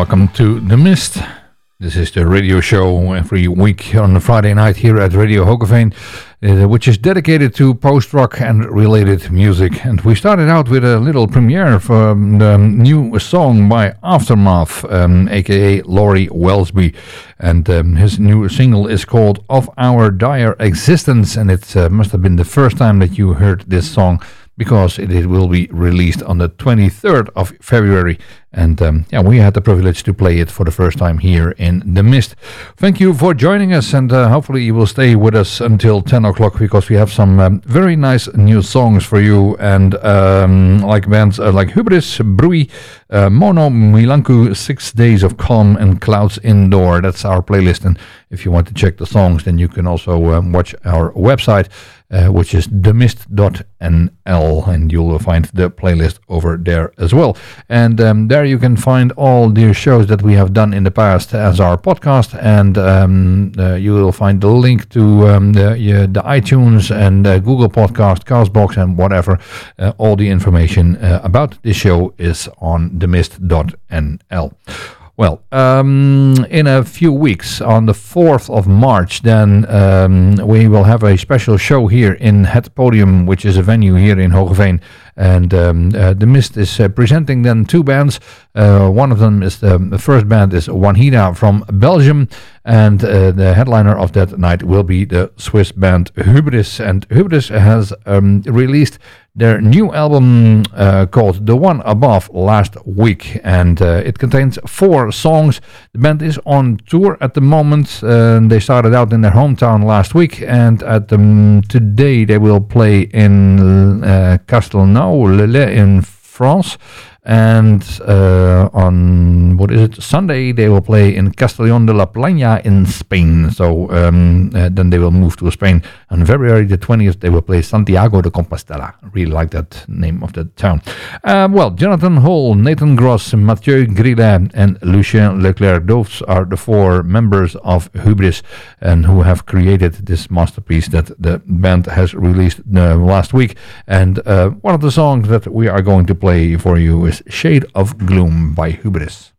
Welcome to The Mist. This is the radio show every week on a Friday night here at Radio Hoogeveen, uh, which is dedicated to post-rock and related music. And we started out with a little premiere for um, the new song by Aftermath, um, aka Laurie Welsby. And um, his new single is called Of Our Dire Existence, and it uh, must have been the first time that you heard this song because it, will be released on the 23rd of February. And um, yeah, we had the privilege to play it for the first time here in The Mist. Thank you for joining us, and uh, hopefully you will stay with us until 10 o'clock because we have some um, very nice new songs for you. And um, like bands uh, like Hubris, Bruit, uh, Mono, Milanku, Six Days of Calm, and Clouds Indoor. That's our playlist. And if you want to check the songs, then you can also um, watch our website uh, which is themist.nl, and you'll find the playlist over there as well. And um, there you can find all the shows that we have done in the past as our podcast, and um, uh, you will find the link to um, the, uh, the iTunes and Google Podcast, Castbox, and whatever. Uh, all the information uh, about this show is on themist.nl. Well, um, in a few weeks, on the 4th of March, then um, we will have a special show here in Het Podium, which is a venue here in Hoogeveen. And um, uh, The Mist is uh, presenting then two bands. Uh, one of them is the, the first band is Wanheda from Belgium, and uh, the headliner of that night will be the Swiss band Hubris. And Hubris has um, released their new album uh, called The One Above last week, and uh, it contains four songs. The band is on tour at the moment. Uh, they started out in their hometown last week, and at the, today they will play in uh, Castelnau, in France and uh, on what is it Sunday they will play in Castellón de la Plana in Spain. So um, uh, then they will move to Spain. On February the 20th they will play Santiago de Compostela. Really like that name of the town. Uh, well, Jonathan Hall, Nathan Gross, Mathieu Grillet, and Lucien Leclerc. Those are the four members of Hubris and who have created this masterpiece that the band has released uh, last week. And uh, one of the songs that we are going to play for you is Shade of Gloom by Hubris.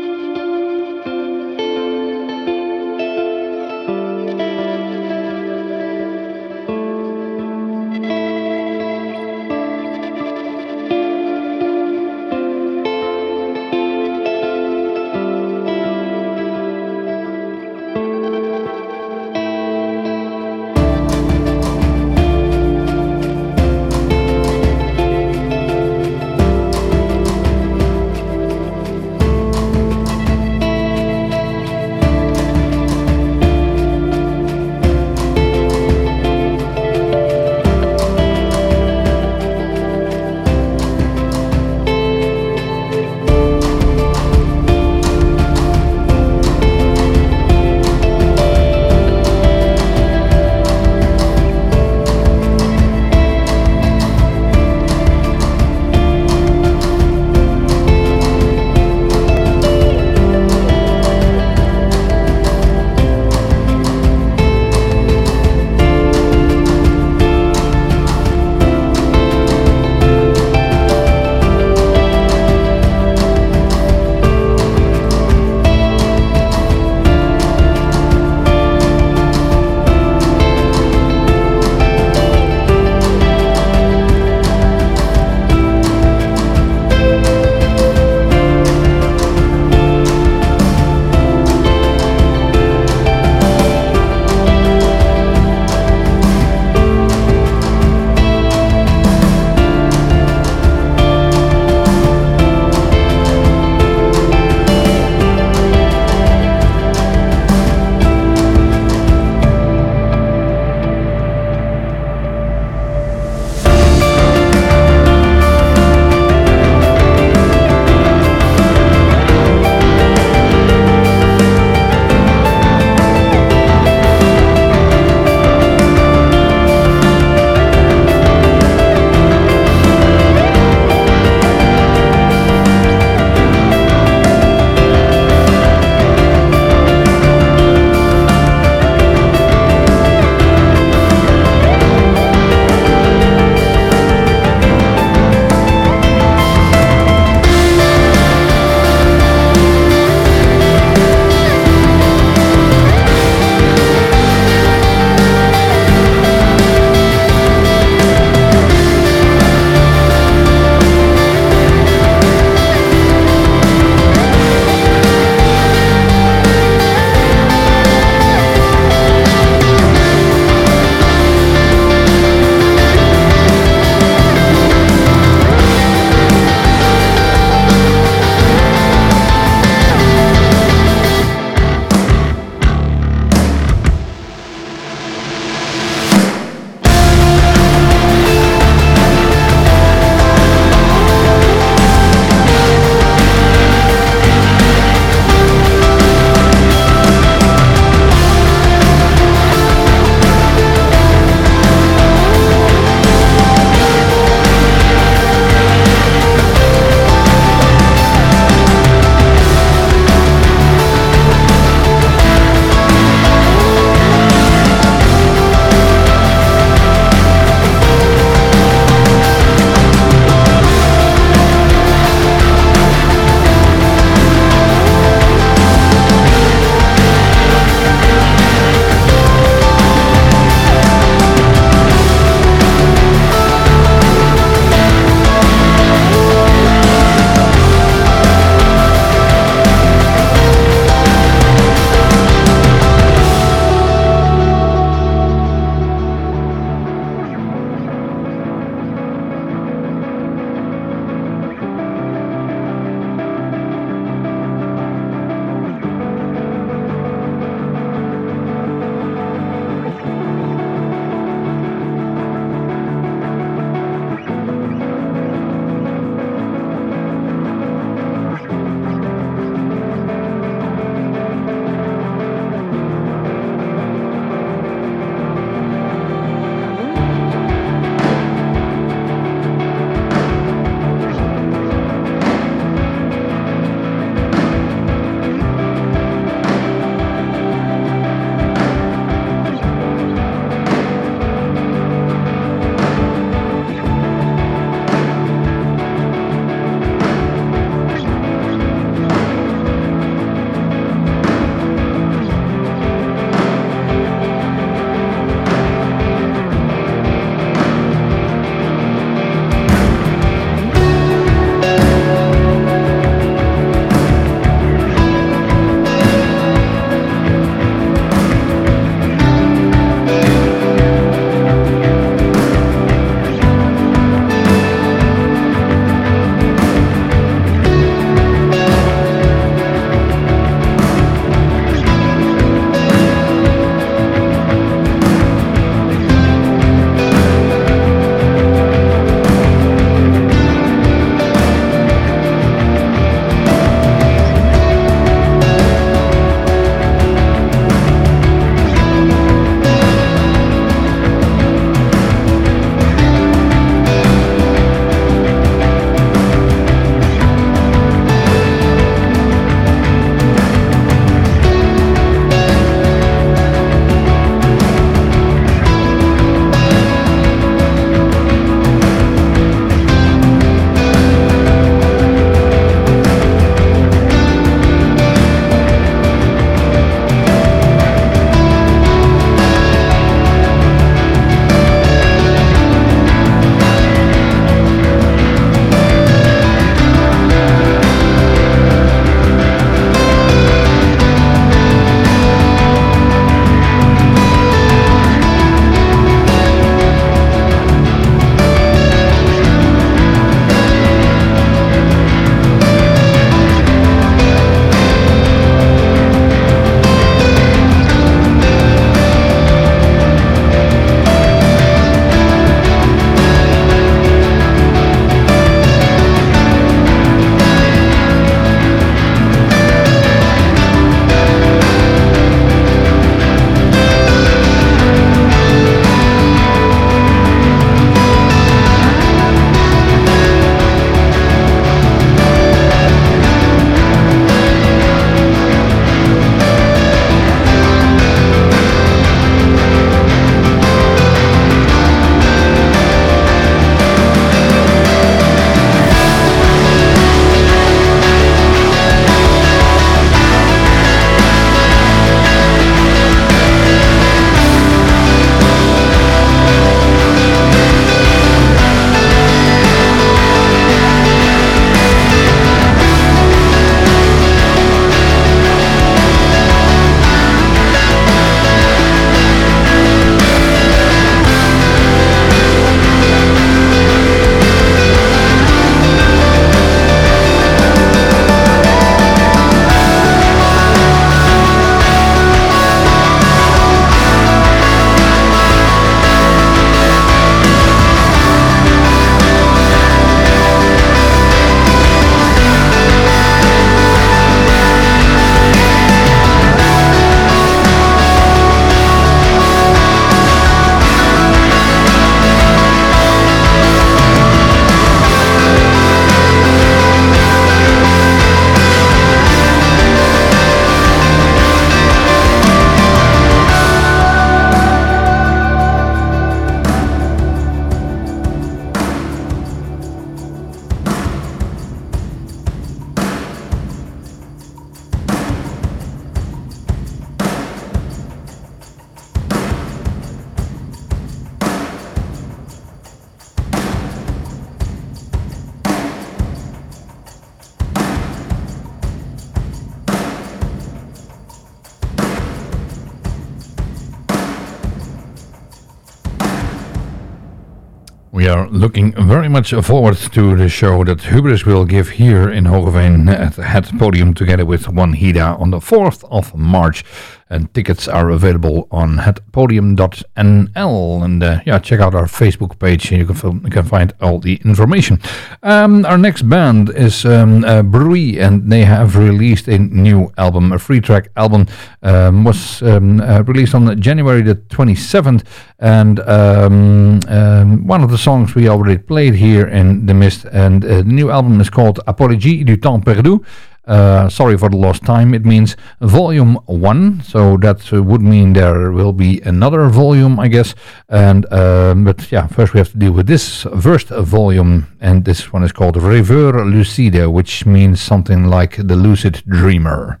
Much forward to the show that Hubris will give here in Hoogeveen at the Het Podium together with Wanheda on the 4th of March and tickets are available on hetpodium.nl. And uh, yeah, check out our Facebook page. You can, you can find all the information. Um, our next band is um, uh, Bruit, and they have released a new album, a free track album. Um, was um, uh, released on January the 27th, and um, um, one of the songs we already played here in the mist. And uh, the new album is called Apologie du temps perdu. Uh, sorry for the lost time. It means volume one, so that uh, would mean there will be another volume, I guess. And um, but yeah, first we have to deal with this first volume, and this one is called Rêveur Lucide, which means something like the lucid dreamer.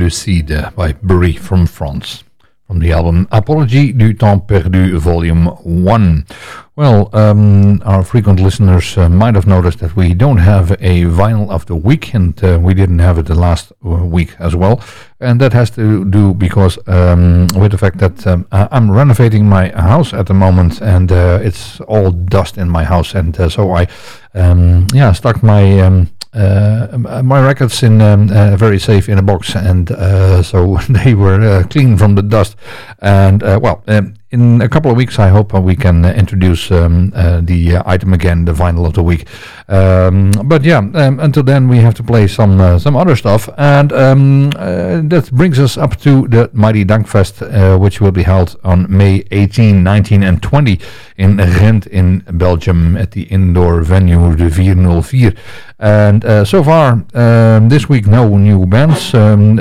Lucide by Bruit from France. From the album Apologie du Temps Perdu Volume 1. Well, um, our frequent listeners uh, might have noticed that we don't have a vinyl of the week, and uh, we didn't have it the last uh, week as well. And that has to do because um, with the fact that um, I'm renovating my house at the moment, and uh, it's all dust in my house, and uh, so I, um, yeah, stuck my um, uh, my records in um, uh, very safe in a box, and uh, so they were uh, clean from the dust. And well, um, in a couple of weeks, I hope we can introduce um, the item again, the vinyl of the week. Um, but yeah, um, until then, we have to play some some other stuff, and um, that brings us up to the Mighty Dunkfest, which will be held on May 18, 19, and 20 in Ghent in Belgium at the indoor venue, the 404. And uh, so far, um, this week, no new bands. Um,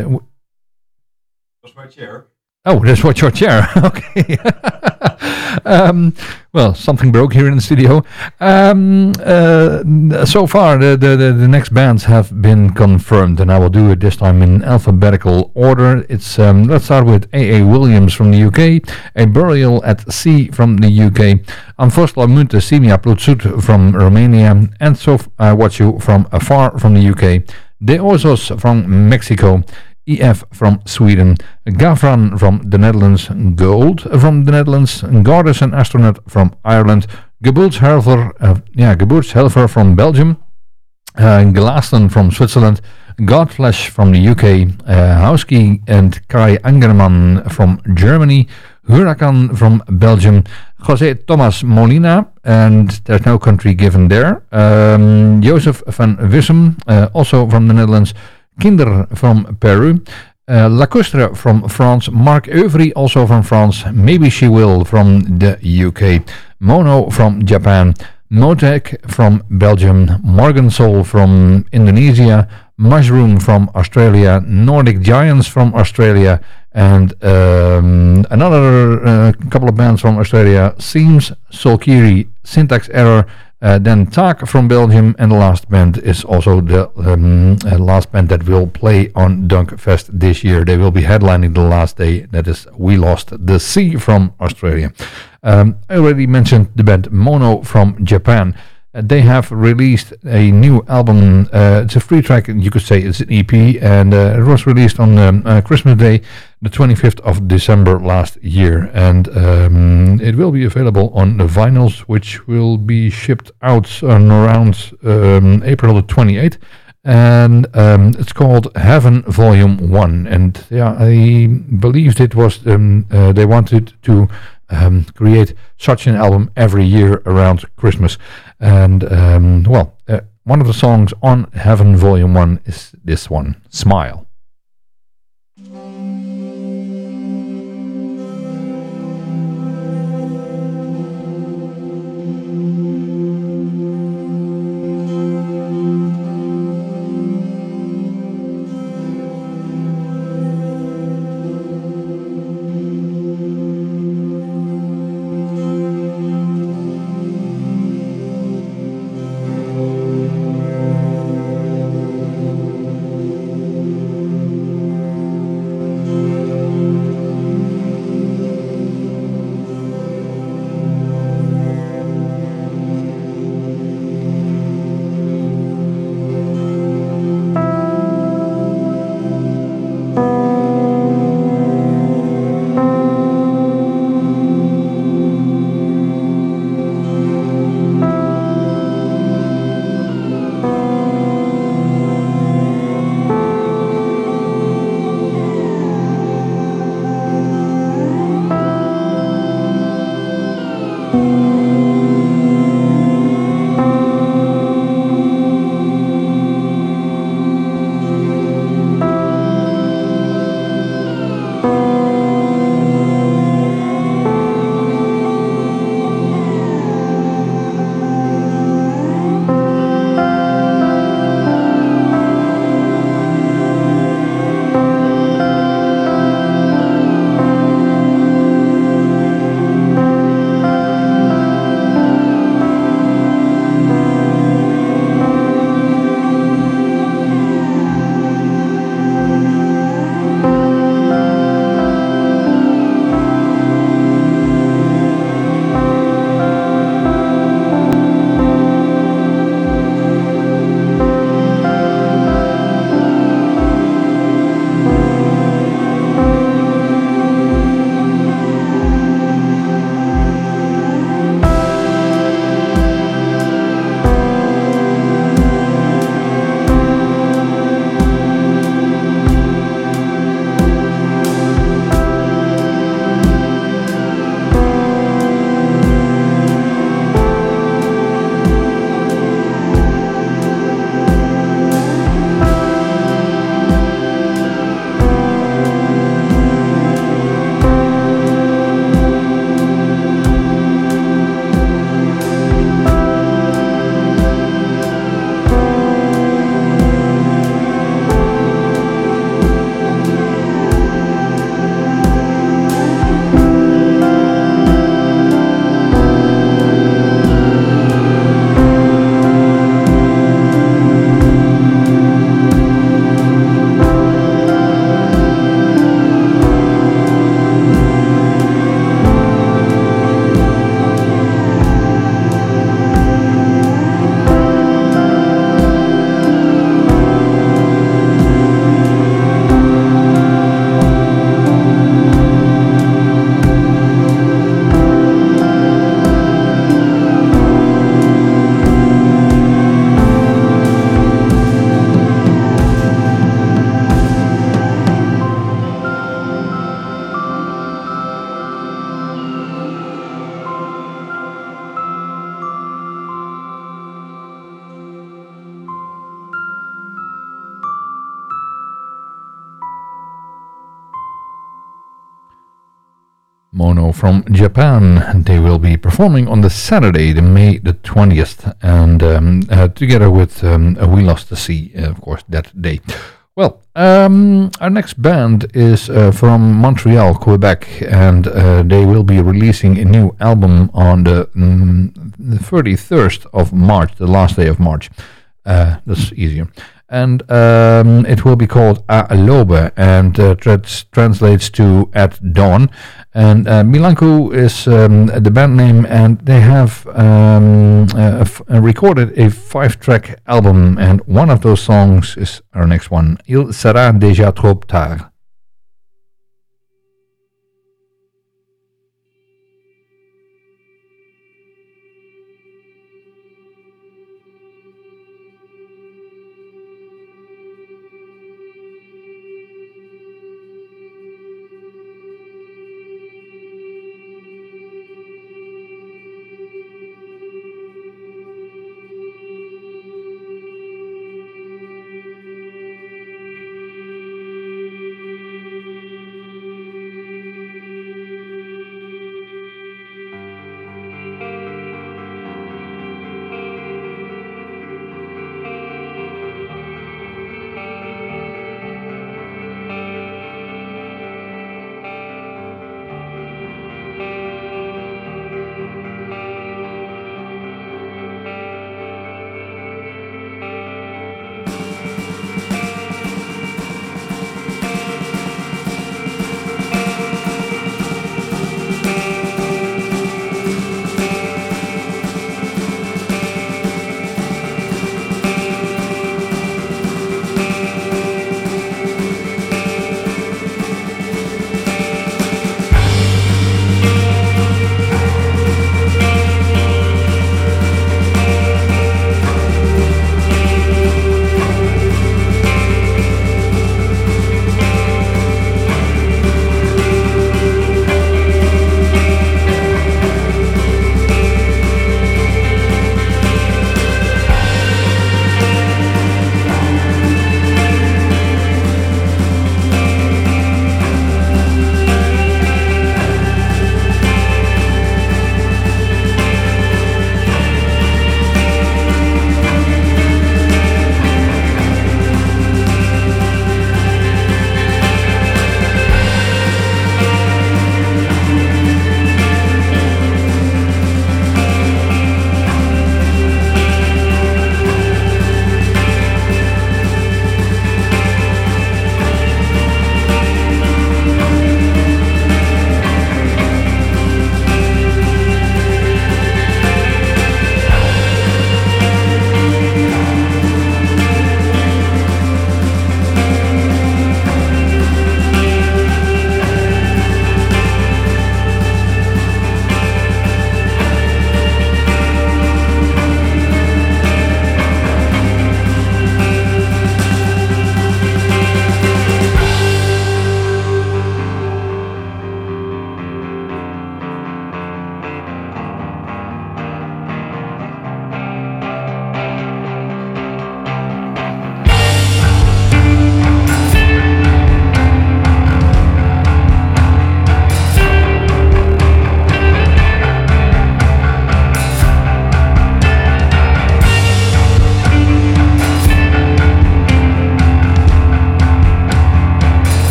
that's my chair. Oh, that's what your chair. okay. um, well, something broke here in the studio. Um, uh, so far, the, the, the, next bands have been confirmed, and I will do it this time in alphabetical order. It's um, let's start with A. A. Williams from the UK, A Burial at Sea from the UK, Anfos la Munte Simia Plutsut from Romania, and So I Watch You from Afar from the UK, De Osos from Mexico. EF from Sweden, Gavran from the Netherlands, Gold from the Netherlands, and Astronaut from Ireland, Geburtshelfer, uh, yeah, Geburtshelfer from Belgium, uh, Glaston from Switzerland, Godflesh from the UK, uh, Hauski and Kai Angerman from Germany, Huracan from Belgium, Jose Tomas Molina, and there's no country given there, um, Jozef van Wissem, uh, also from the Netherlands, Kinder from Peru. Uh, Lacustre from France, Mark Euvry also from France, Maybe She Will from the UK, Mono from Japan, Motek from Belgium, Morgan Soul from Indonesia, Mushroom from Australia, Nordic Giants from Australia, and um, another uh, couple of bands from Australia, Seams, Solkiri, Syntax Error, then Tak from Belgium, and the last band is also the um, uh, last band that will play on Dunkfest this year. They will be headlining the last day. That is We Lost the Sea from Australia. Um, I already mentioned the band Mono from Japan. Uh, they have released a new album. Uh, it's a free track, you could say it's an EP, and uh, it was released on um, uh, Christmas Day, the 25th of December last year. And um, it will be available on the vinyls, which will be shipped out on around um, April the 28th. And um, it's called Heaven Volume 1. And yeah, I believed it was, um, uh, they wanted to um, create such an album every year around Christmas. And um, well, uh, one of the songs on Heaven Volume 1 is this one, Smile. From Japan. They will be performing on the Saturday, the May the 20th, and um, uh, together with um, We Lost the Sea, uh, of course, that day. Well, um, our next band is uh, from Montreal, Quebec, and uh, they will be releasing a new album on the, mm, the 31st of March, the last day of March. Uh, that's easier and um, it will be called À l'aube, and uh, trans- translates to At Dawn. And uh, Milanku is um, the band name, and they have um, uh, recorded a five-track album, and one of those songs is our next one, Il sera déjà trop tard.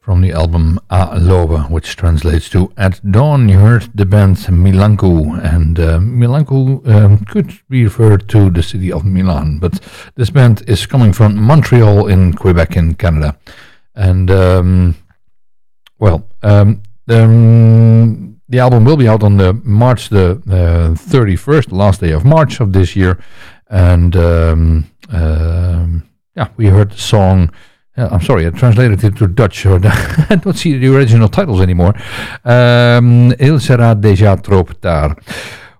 From the album À l'aube, which translates to At Dawn. You heard the band Milanku, and uh, Milanku um, could be referred to the city of Milan, but this band is coming from Montreal in Quebec in Canada. And, um, well, um, um, the album will be out on the March the uh, 31st, last day of March of this year. And, um, um, yeah, we heard the song uh, I'm sorry, I translated it to Dutch. So I don't see the original titles anymore. Um, Il sera déjà trop tard.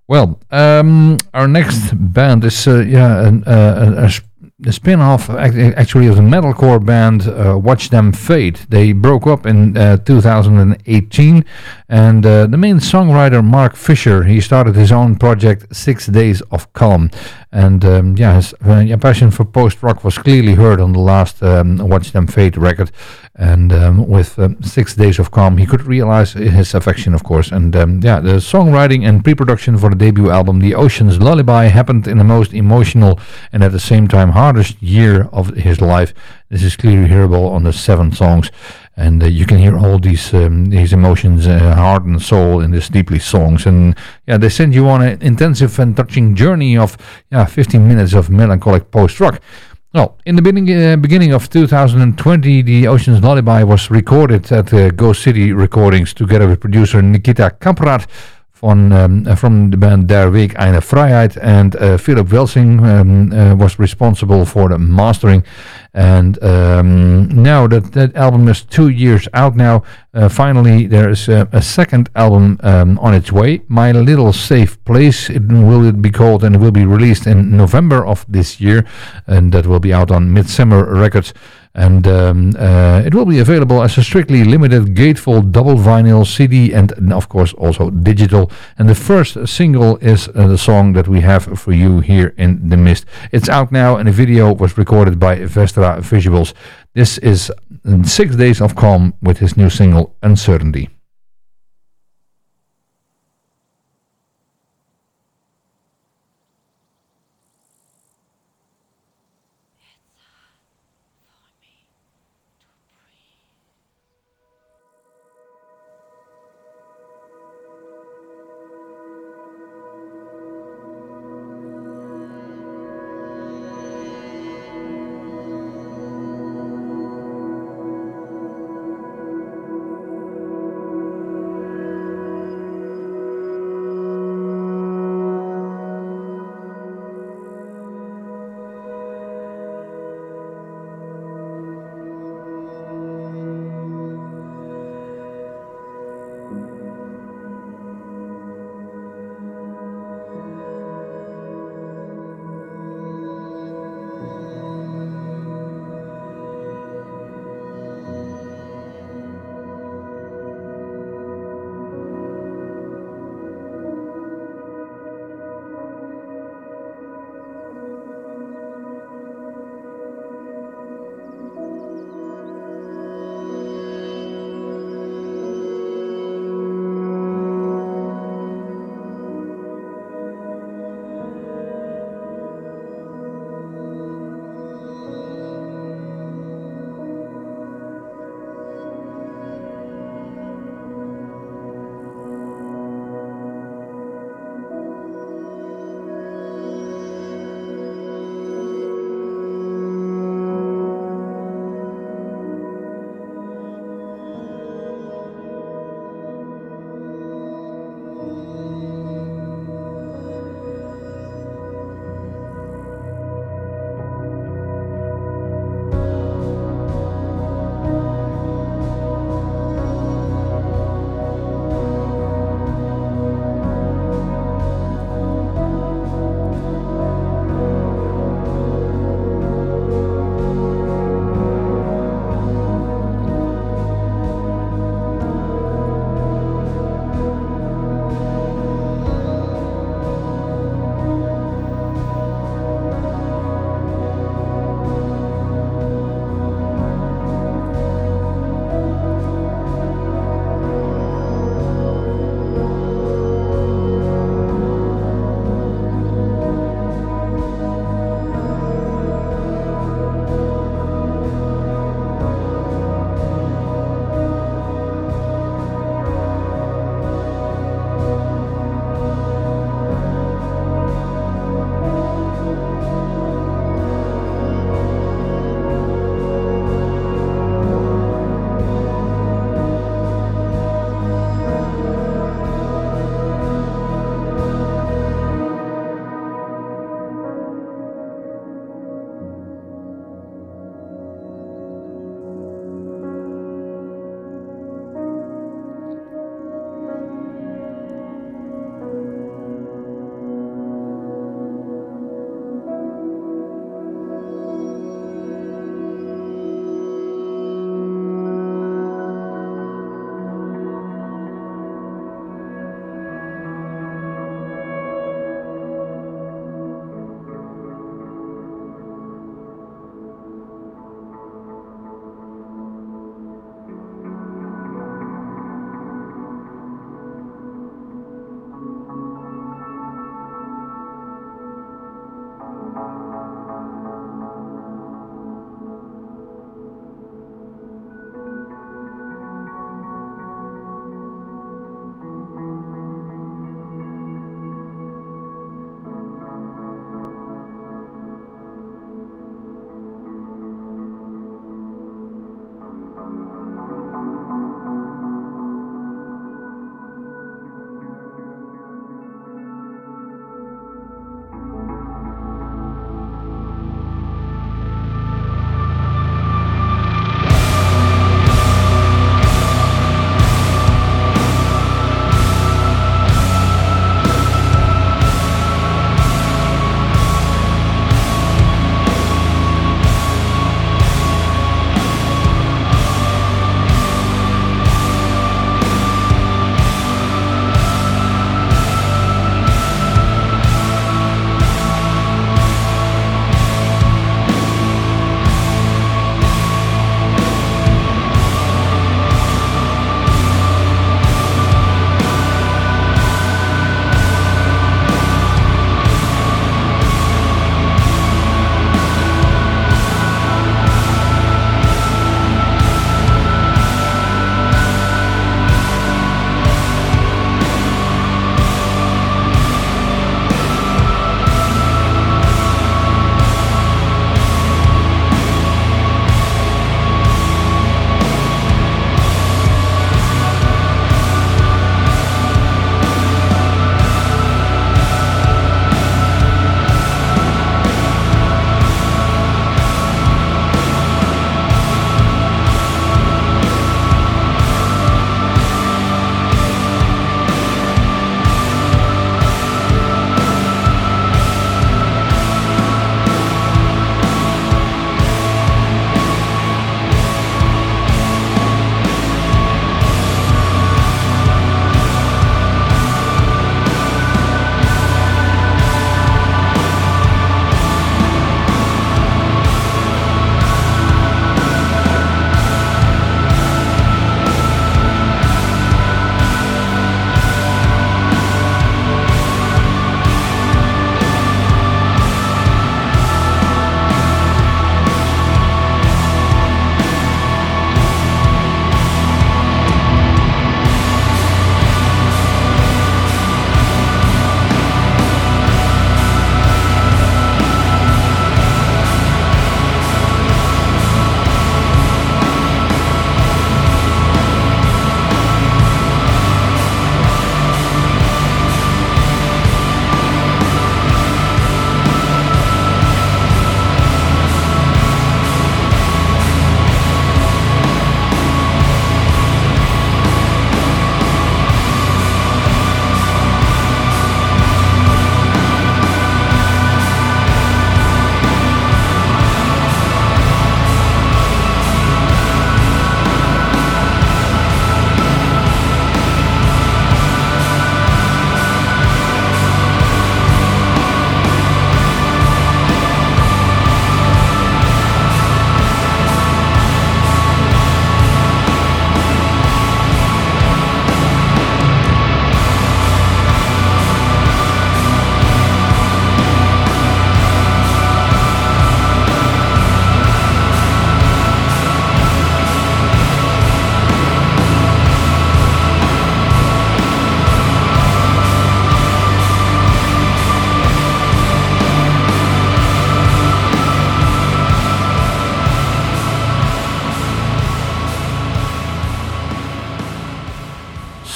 Well, um, our next band is uh, yeah, an, uh, a, a spin-off actually of the metalcore band uh, Watch Them Fade. They broke up in uh, 2018 and uh, the main songwriter Mark Fisher, he started his own project Six Days of Calm. And um, yeah, his uh, passion for post-rock was clearly heard on the last um, Watch Them Fade record. And um, with um, Six Days of Calm, he could realize his affection, of course. And um, yeah, the songwriting and pre-production for the debut album, The Ocean's Lullaby, happened in the most emotional and at the same time hardest year of his life. This is clearly hearable on the seven songs and uh, you can hear all these um, these emotions, uh, heart and soul, in these deeply songs. And yeah, they send you on an intensive and touching journey of yeah 15 minutes of melancholic post rock. Well, in the beginning, uh, beginning of 2020, the Ocean's Lullaby was recorded at uh, Ghost City Recordings together with producer Nikita Kamprad van, um, from the band Der Weg einer Freiheit and uh, Philipp Welsing um, uh, was responsible for the mastering and um, now that that album is two years out now uh, finally there is a, a second album um, on its way My Little Safe Place it will it be called and it will be released in November of this year and that will be out on Midsummer Records and um, uh, it will be available as a strictly limited gatefold double vinyl CD and of course also digital. And the first single is uh, the song that we have for you here in the mist. It's out now and the video was recorded by Vestra Visuals. This is um, Six Days of Calm with his new single Uncertainty.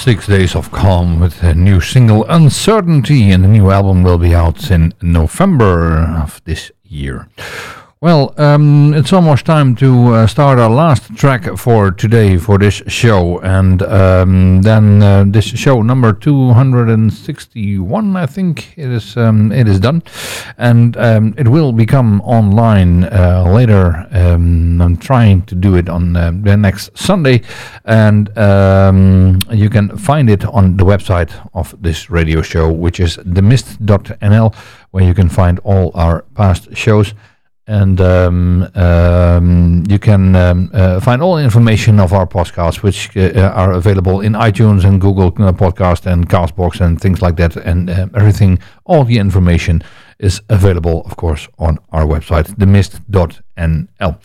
Six Days of Calm with a new single Uncertainty, and the new album will be out in November of this year. Well, um, it's almost time to uh, start our last track for today for this show, and um, then uh, this show number 261, I think it is. Um, it is done, and um, it will become online uh, later. Um, I'm trying to do it on uh, the next Sunday, and um, you can find it on the website of this radio show, which is themist.nl, where you can find all our past shows and um, um, you can um, uh, find all information of our podcasts, which uh, are available in iTunes and Google uh, Podcast and Castbox and things like that, and uh, everything. All the information is available, of course, on our website, themist.nl.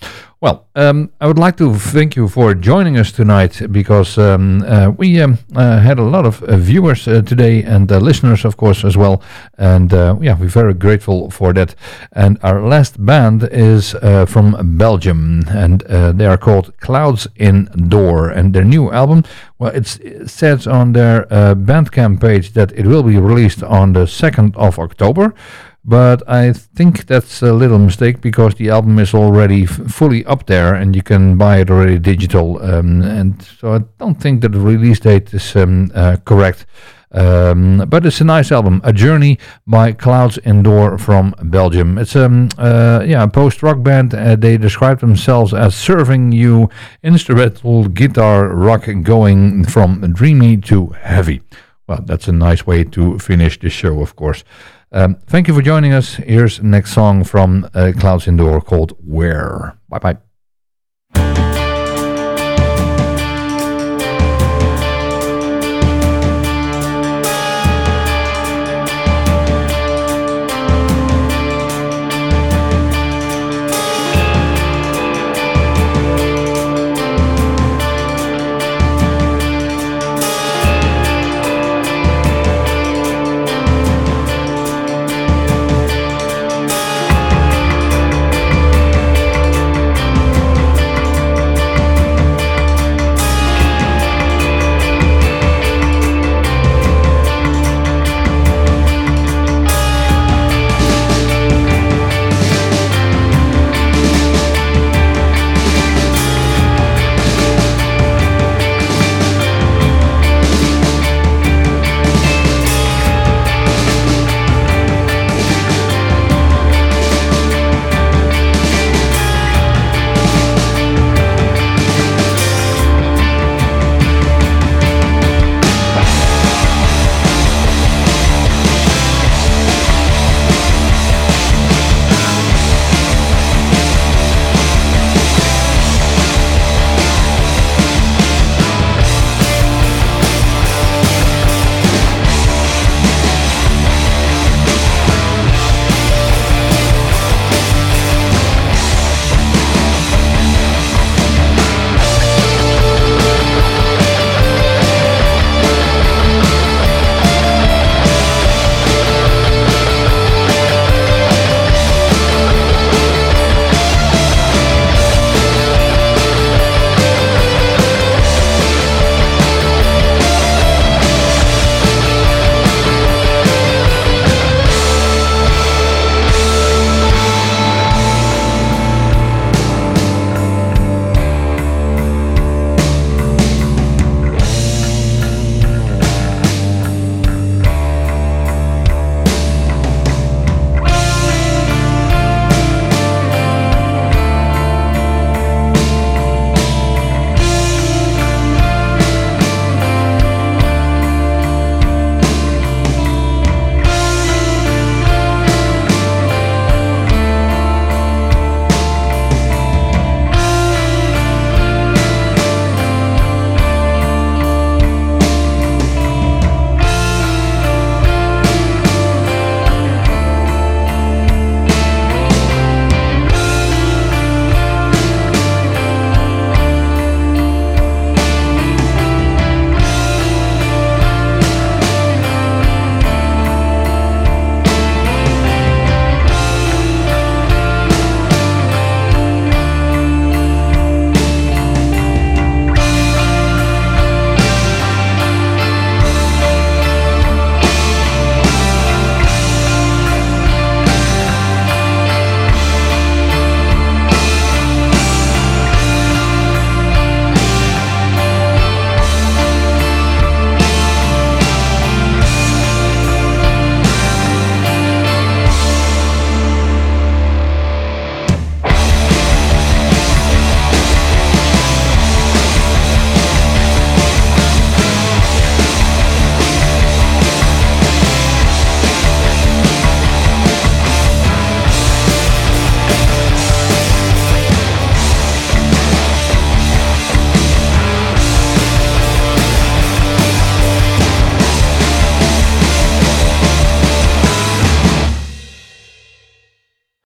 Well, um, I would like to thank you for joining us tonight because um, uh, we um, uh, had a lot of uh, viewers uh, today and uh, listeners, of course, as well. And uh, yeah, we're very grateful for that. And our last band is from Belgium and they are called Clouds Indoor. And their new album, well, it says on their Bandcamp page that it will be released on the 2nd of October. But I think that's a little mistake because the album is already fully up there and you can buy it already digital. Um, and so I don't think that the release date is um, uh, correct. Um, but it's a nice album, A Journey by Clouds Indoor from Belgium. It's um, uh, yeah, a post-rock band. Uh, they describe themselves as serving you instrumental guitar rock going from dreamy to heavy. Well, that's a nice way to finish the show, of course. Um, thank you for joining us. Here's next song from uh, Clouds Indoor called Where. Bye bye.